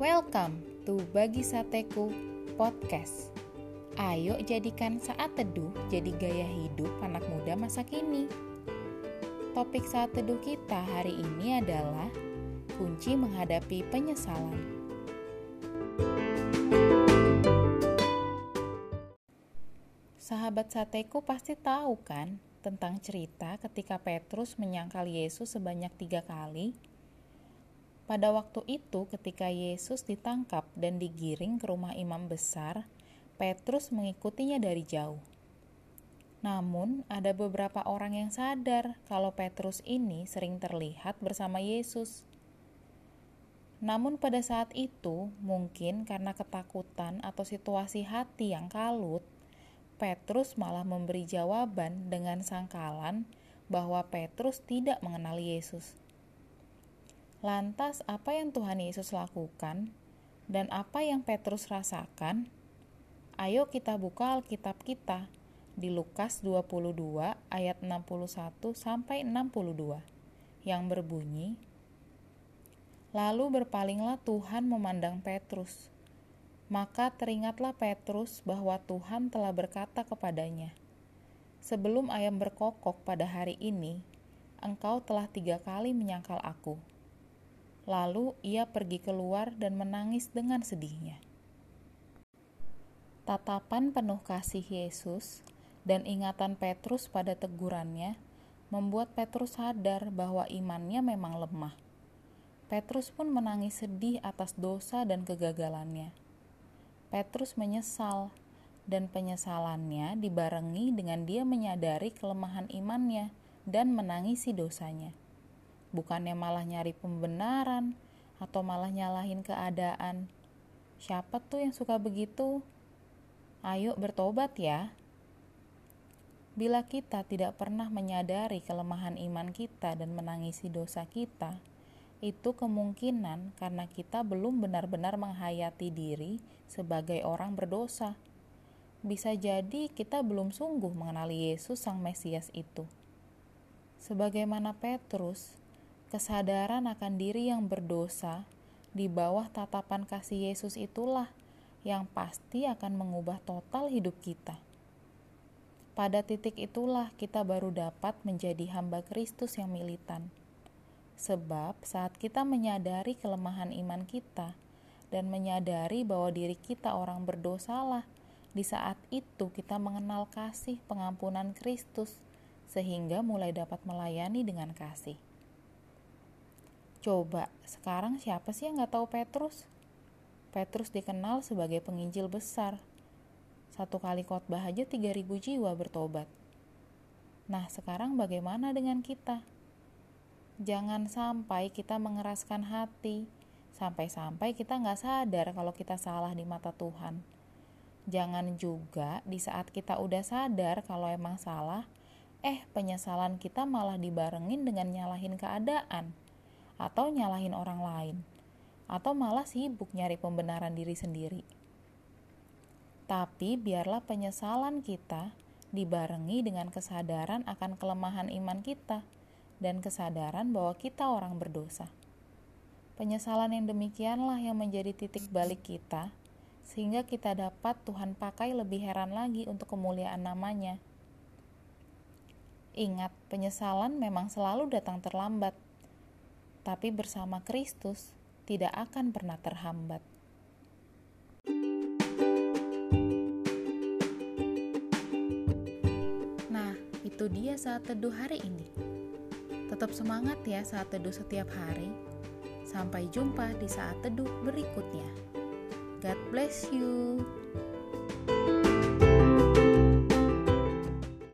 Welcome to Bagi Sateku Podcast. Ayo jadikan saat teduh jadi gaya hidup anak muda masa kini. Topik saat teduh kita hari ini adalah kunci menghadapi penyesalan. Sahabat sateku pasti tahu kan tentang cerita ketika Petrus menyangkal Yesus sebanyak tiga kali pada waktu itu, ketika Yesus ditangkap dan digiring ke rumah imam besar, Petrus mengikutinya dari jauh. Namun, ada beberapa orang yang sadar kalau Petrus ini sering terlihat bersama Yesus. Namun, pada saat itu, mungkin karena ketakutan atau situasi hati yang kalut, Petrus malah memberi jawaban dengan sangkalan bahwa Petrus tidak mengenal Yesus. Lantas, apa yang Tuhan Yesus lakukan dan apa yang Petrus rasakan? Ayo kita buka Alkitab kita di Lukas 22 ayat 61 sampai 62 yang berbunyi Lalu berpalinglah Tuhan memandang Petrus. Maka teringatlah Petrus bahwa Tuhan telah berkata kepadanya, Sebelum ayam berkokok pada hari ini, engkau telah tiga kali menyangkal aku. Lalu ia pergi keluar dan menangis dengan sedihnya. Tatapan penuh kasih Yesus dan ingatan Petrus pada tegurannya membuat Petrus sadar bahwa imannya memang lemah. Petrus pun menangis sedih atas dosa dan kegagalannya. Petrus menyesal, dan penyesalannya dibarengi dengan dia menyadari kelemahan imannya dan menangisi dosanya bukannya malah nyari pembenaran atau malah nyalahin keadaan. Siapa tuh yang suka begitu? Ayo bertobat ya. Bila kita tidak pernah menyadari kelemahan iman kita dan menangisi dosa kita, itu kemungkinan karena kita belum benar-benar menghayati diri sebagai orang berdosa. Bisa jadi kita belum sungguh mengenali Yesus, Sang Mesias itu. Sebagaimana Petrus, Kesadaran akan diri yang berdosa di bawah tatapan kasih Yesus itulah yang pasti akan mengubah total hidup kita. Pada titik itulah kita baru dapat menjadi hamba Kristus yang militan. Sebab saat kita menyadari kelemahan iman kita dan menyadari bahwa diri kita orang berdosalah, di saat itu kita mengenal kasih pengampunan Kristus sehingga mulai dapat melayani dengan kasih. Coba, sekarang siapa sih yang nggak tahu Petrus? Petrus dikenal sebagai penginjil besar. Satu kali khotbah aja 3000 jiwa bertobat. Nah, sekarang bagaimana dengan kita? Jangan sampai kita mengeraskan hati, sampai-sampai kita nggak sadar kalau kita salah di mata Tuhan. Jangan juga di saat kita udah sadar kalau emang salah, eh penyesalan kita malah dibarengin dengan nyalahin keadaan atau nyalahin orang lain, atau malah sibuk nyari pembenaran diri sendiri. Tapi biarlah penyesalan kita dibarengi dengan kesadaran akan kelemahan iman kita dan kesadaran bahwa kita orang berdosa. Penyesalan yang demikianlah yang menjadi titik balik kita, sehingga kita dapat Tuhan pakai lebih heran lagi untuk kemuliaan namanya. Ingat, penyesalan memang selalu datang terlambat, tapi bersama Kristus tidak akan pernah terhambat. Nah, itu dia saat teduh hari ini. Tetap semangat ya saat teduh setiap hari. Sampai jumpa di saat teduh berikutnya. God bless you.